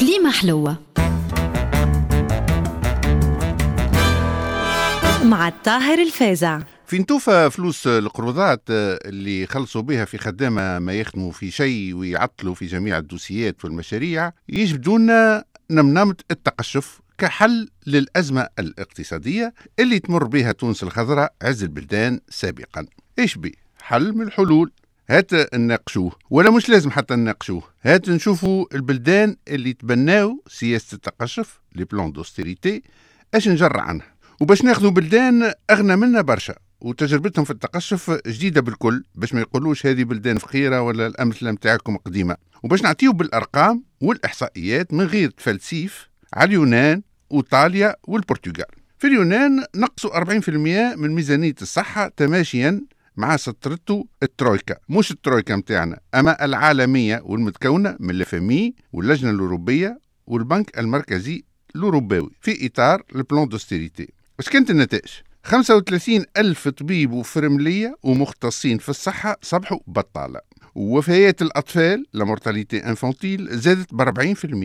كليمة حلوة. مع الطاهر الفازع. فين توفى فلوس القروضات اللي خلصوا بها في خدامة ما يخدموا في شيء ويعطلوا في جميع الدوسيات والمشاريع يجبدونا نمنمة التقشف كحل للأزمة الاقتصادية اللي تمر بها تونس الخضراء عز البلدان سابقا. إيش بي؟ حل من الحلول. هات نناقشوه. ولا مش لازم حتى نناقشوه. هات نشوفوا البلدان اللي تبناو سياسة التقشف les plans d'austérité اش نجر عنها وباش ناخذوا بلدان أغنى منا برشا وتجربتهم في التقشف جديدة بالكل باش ما يقولوش هذه بلدان فقيرة ولا الأمثلة متاعكم قديمة. وباش نعطيو بالأرقام والإحصائيات من غير تفلسيف على اليونان وإيطاليا والبرتغال. في اليونان نقصوا 40% من ميزانية الصحة تماشيا مع سطرته الترويكا. مش الترويكا متاعنا أما العالمية والمتكونة من ال FMI واللجنة الأوروبية والبنك المركزي الأوروبي في إطار ال plan d'austérité بس كانت النتائج؟ 35 ألف طبيب وفرملية ومختصين في الصحة صبحوا بطالة. ووفيات الأطفال la mortalité infantile زادت ب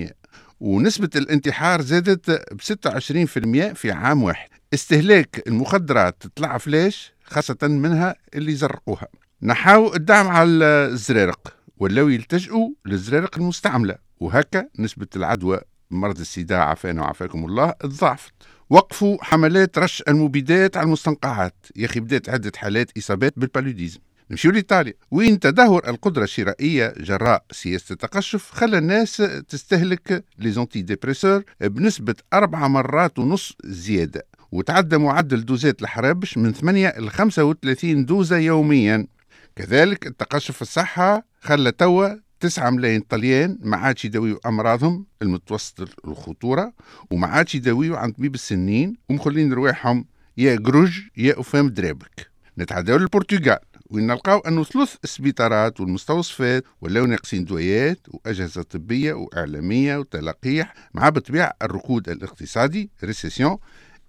40% ونسبة الانتحار زادت ب 26% في عام واحد. استهلاك المخدرات طلع flèche خاصة منها اللي زرقوها. نحاو الدعم على الزرارق ولاو يلتجئوا للزرارق المستعملة. وهكا نسبة العدوى مرض السيداء عافانا وعافاكم الله تضاعفت وقفوا حملات رش المبيدات على المستنقعات. يا أخي بدات عدة حالات إصابات بال paludisme. نمشيو لإيطاليا. وين تدهور القدرة الشرائية جراء سياسة التقشف خلى الناس تستهلك les antidépresseurs بنسبة أربعة مرات ونص زيادة. وتعدى معدل دوزات الحرابش من 8 ل 35 دوزة يوميا. كذلك التقشف الصحة خلى توا 9 ملايين طليان ما عادش يداويو أمراضهم المتوسطه الخطورة وما عادش يداويو عند طبيب السنين ومخلين رواحهم يا قروج يا أفام درابك. نتعداو للبرتغال وين نلقاو أنه ثلث السبيطارات والمستوصفات ولاو ناقصين دوايات وأجهزة طبية وإعلامية وتلقيح مع بالطبيعه الركود الاقتصادي ريسيسيون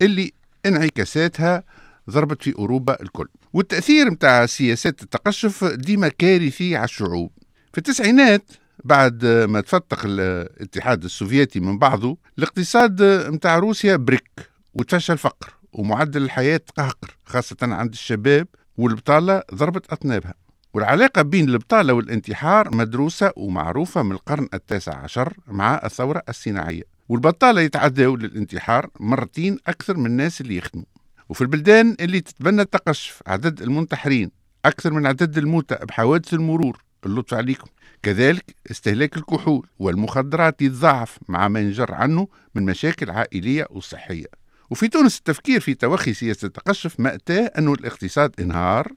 اللي انعكاساتها ضربت في أوروبا الكل. والتأثير متاع سياسات التقشف ديما كارثي على الشعوب. في التسعينات بعد ما تفتق الاتحاد السوفيتي من بعضه الاقتصاد متاع روسيا برك وتفشى الفقر ومعدل الحياة قهقر خاصة عند الشباب والبطالة ضربت أطنابها. والعلاقة بين البطالة والانتحار مدروسة ومعروفة من القرن التاسع عشر مع الثورة الصناعية. والبطالة يتعداو للانتحار مرتين أكثر من الناس اللي يخدموا وفي البلدان اللي تتبنى التقشف عدد المنتحرين أكثر من عدد الموتى بحوادث المرور. اللطف عليكم. كذلك استهلاك الكحول والمخدرات يتضاعف مع ما ينجر عنه من مشاكل عائلية وصحية. وفي تونس التفكير في توخي سياسة التقشف مأتاه أنه الاقتصاد انهار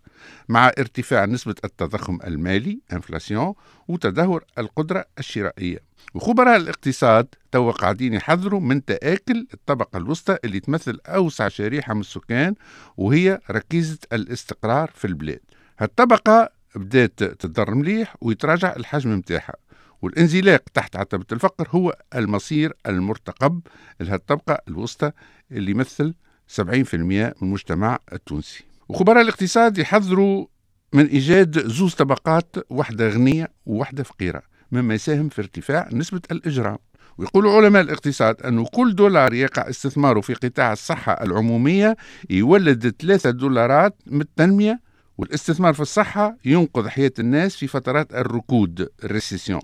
مع ارتفاع نسبة التضخم المالي انفلاسيون وتدهور القدرة الشرائية. وخبراء الاقتصاد توا قاعدين يحذروا من تآكل الطبقة الوسطى اللي تمثل أوسع شريحة من السكان وهي ركيزة الاستقرار في البلاد. هالطبقة بدات تتضر مليح ويتراجع الحجم متاعها. والانزلاق تحت عتبة الفقر هو المصير المرتقب لهالطبقة الوسطى اللي يمثل 70% من المجتمع التونسي. وخبراء الاقتصاد يحذروا من إيجاد زوز طبقات واحدة غنية وواحدة فقيرة مما يساهم في ارتفاع نسبة الإجرام. ويقول علماء الاقتصاد أن كل دولار يقع استثماره في قطاع الصحة العمومية يولد ثلاثة دولارات من التنمية والاستثمار في الصحة ينقذ حياة الناس في فترات الركود الريسيسيون.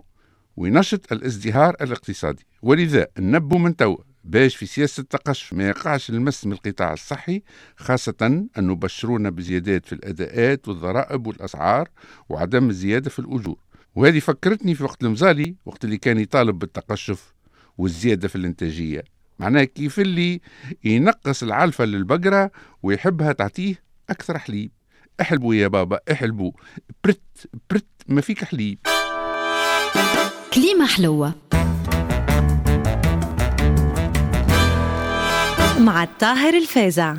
وينشط الازدهار الاقتصادي. ولذا ننبه من توا باش في سياسة التقشف ما يقعش المس من القطاع الصحي خاصة أن بشرونا بزيادات في الأداءات والضرائب والأسعار وعدم الزيادة في الأجور. وهذه فكرتني في وقت المزالي وقت اللي كان يطالب بالتقشف والزيادة في الإنتاجية. معناها كيف اللي ينقص العلفة للبقرة ويحبها تعطيه أكثر حليب. احلبوا يا بابا احلبوا. برت برت ما فيك حليب. كليمة حلوة. مع الطاهر الفازع.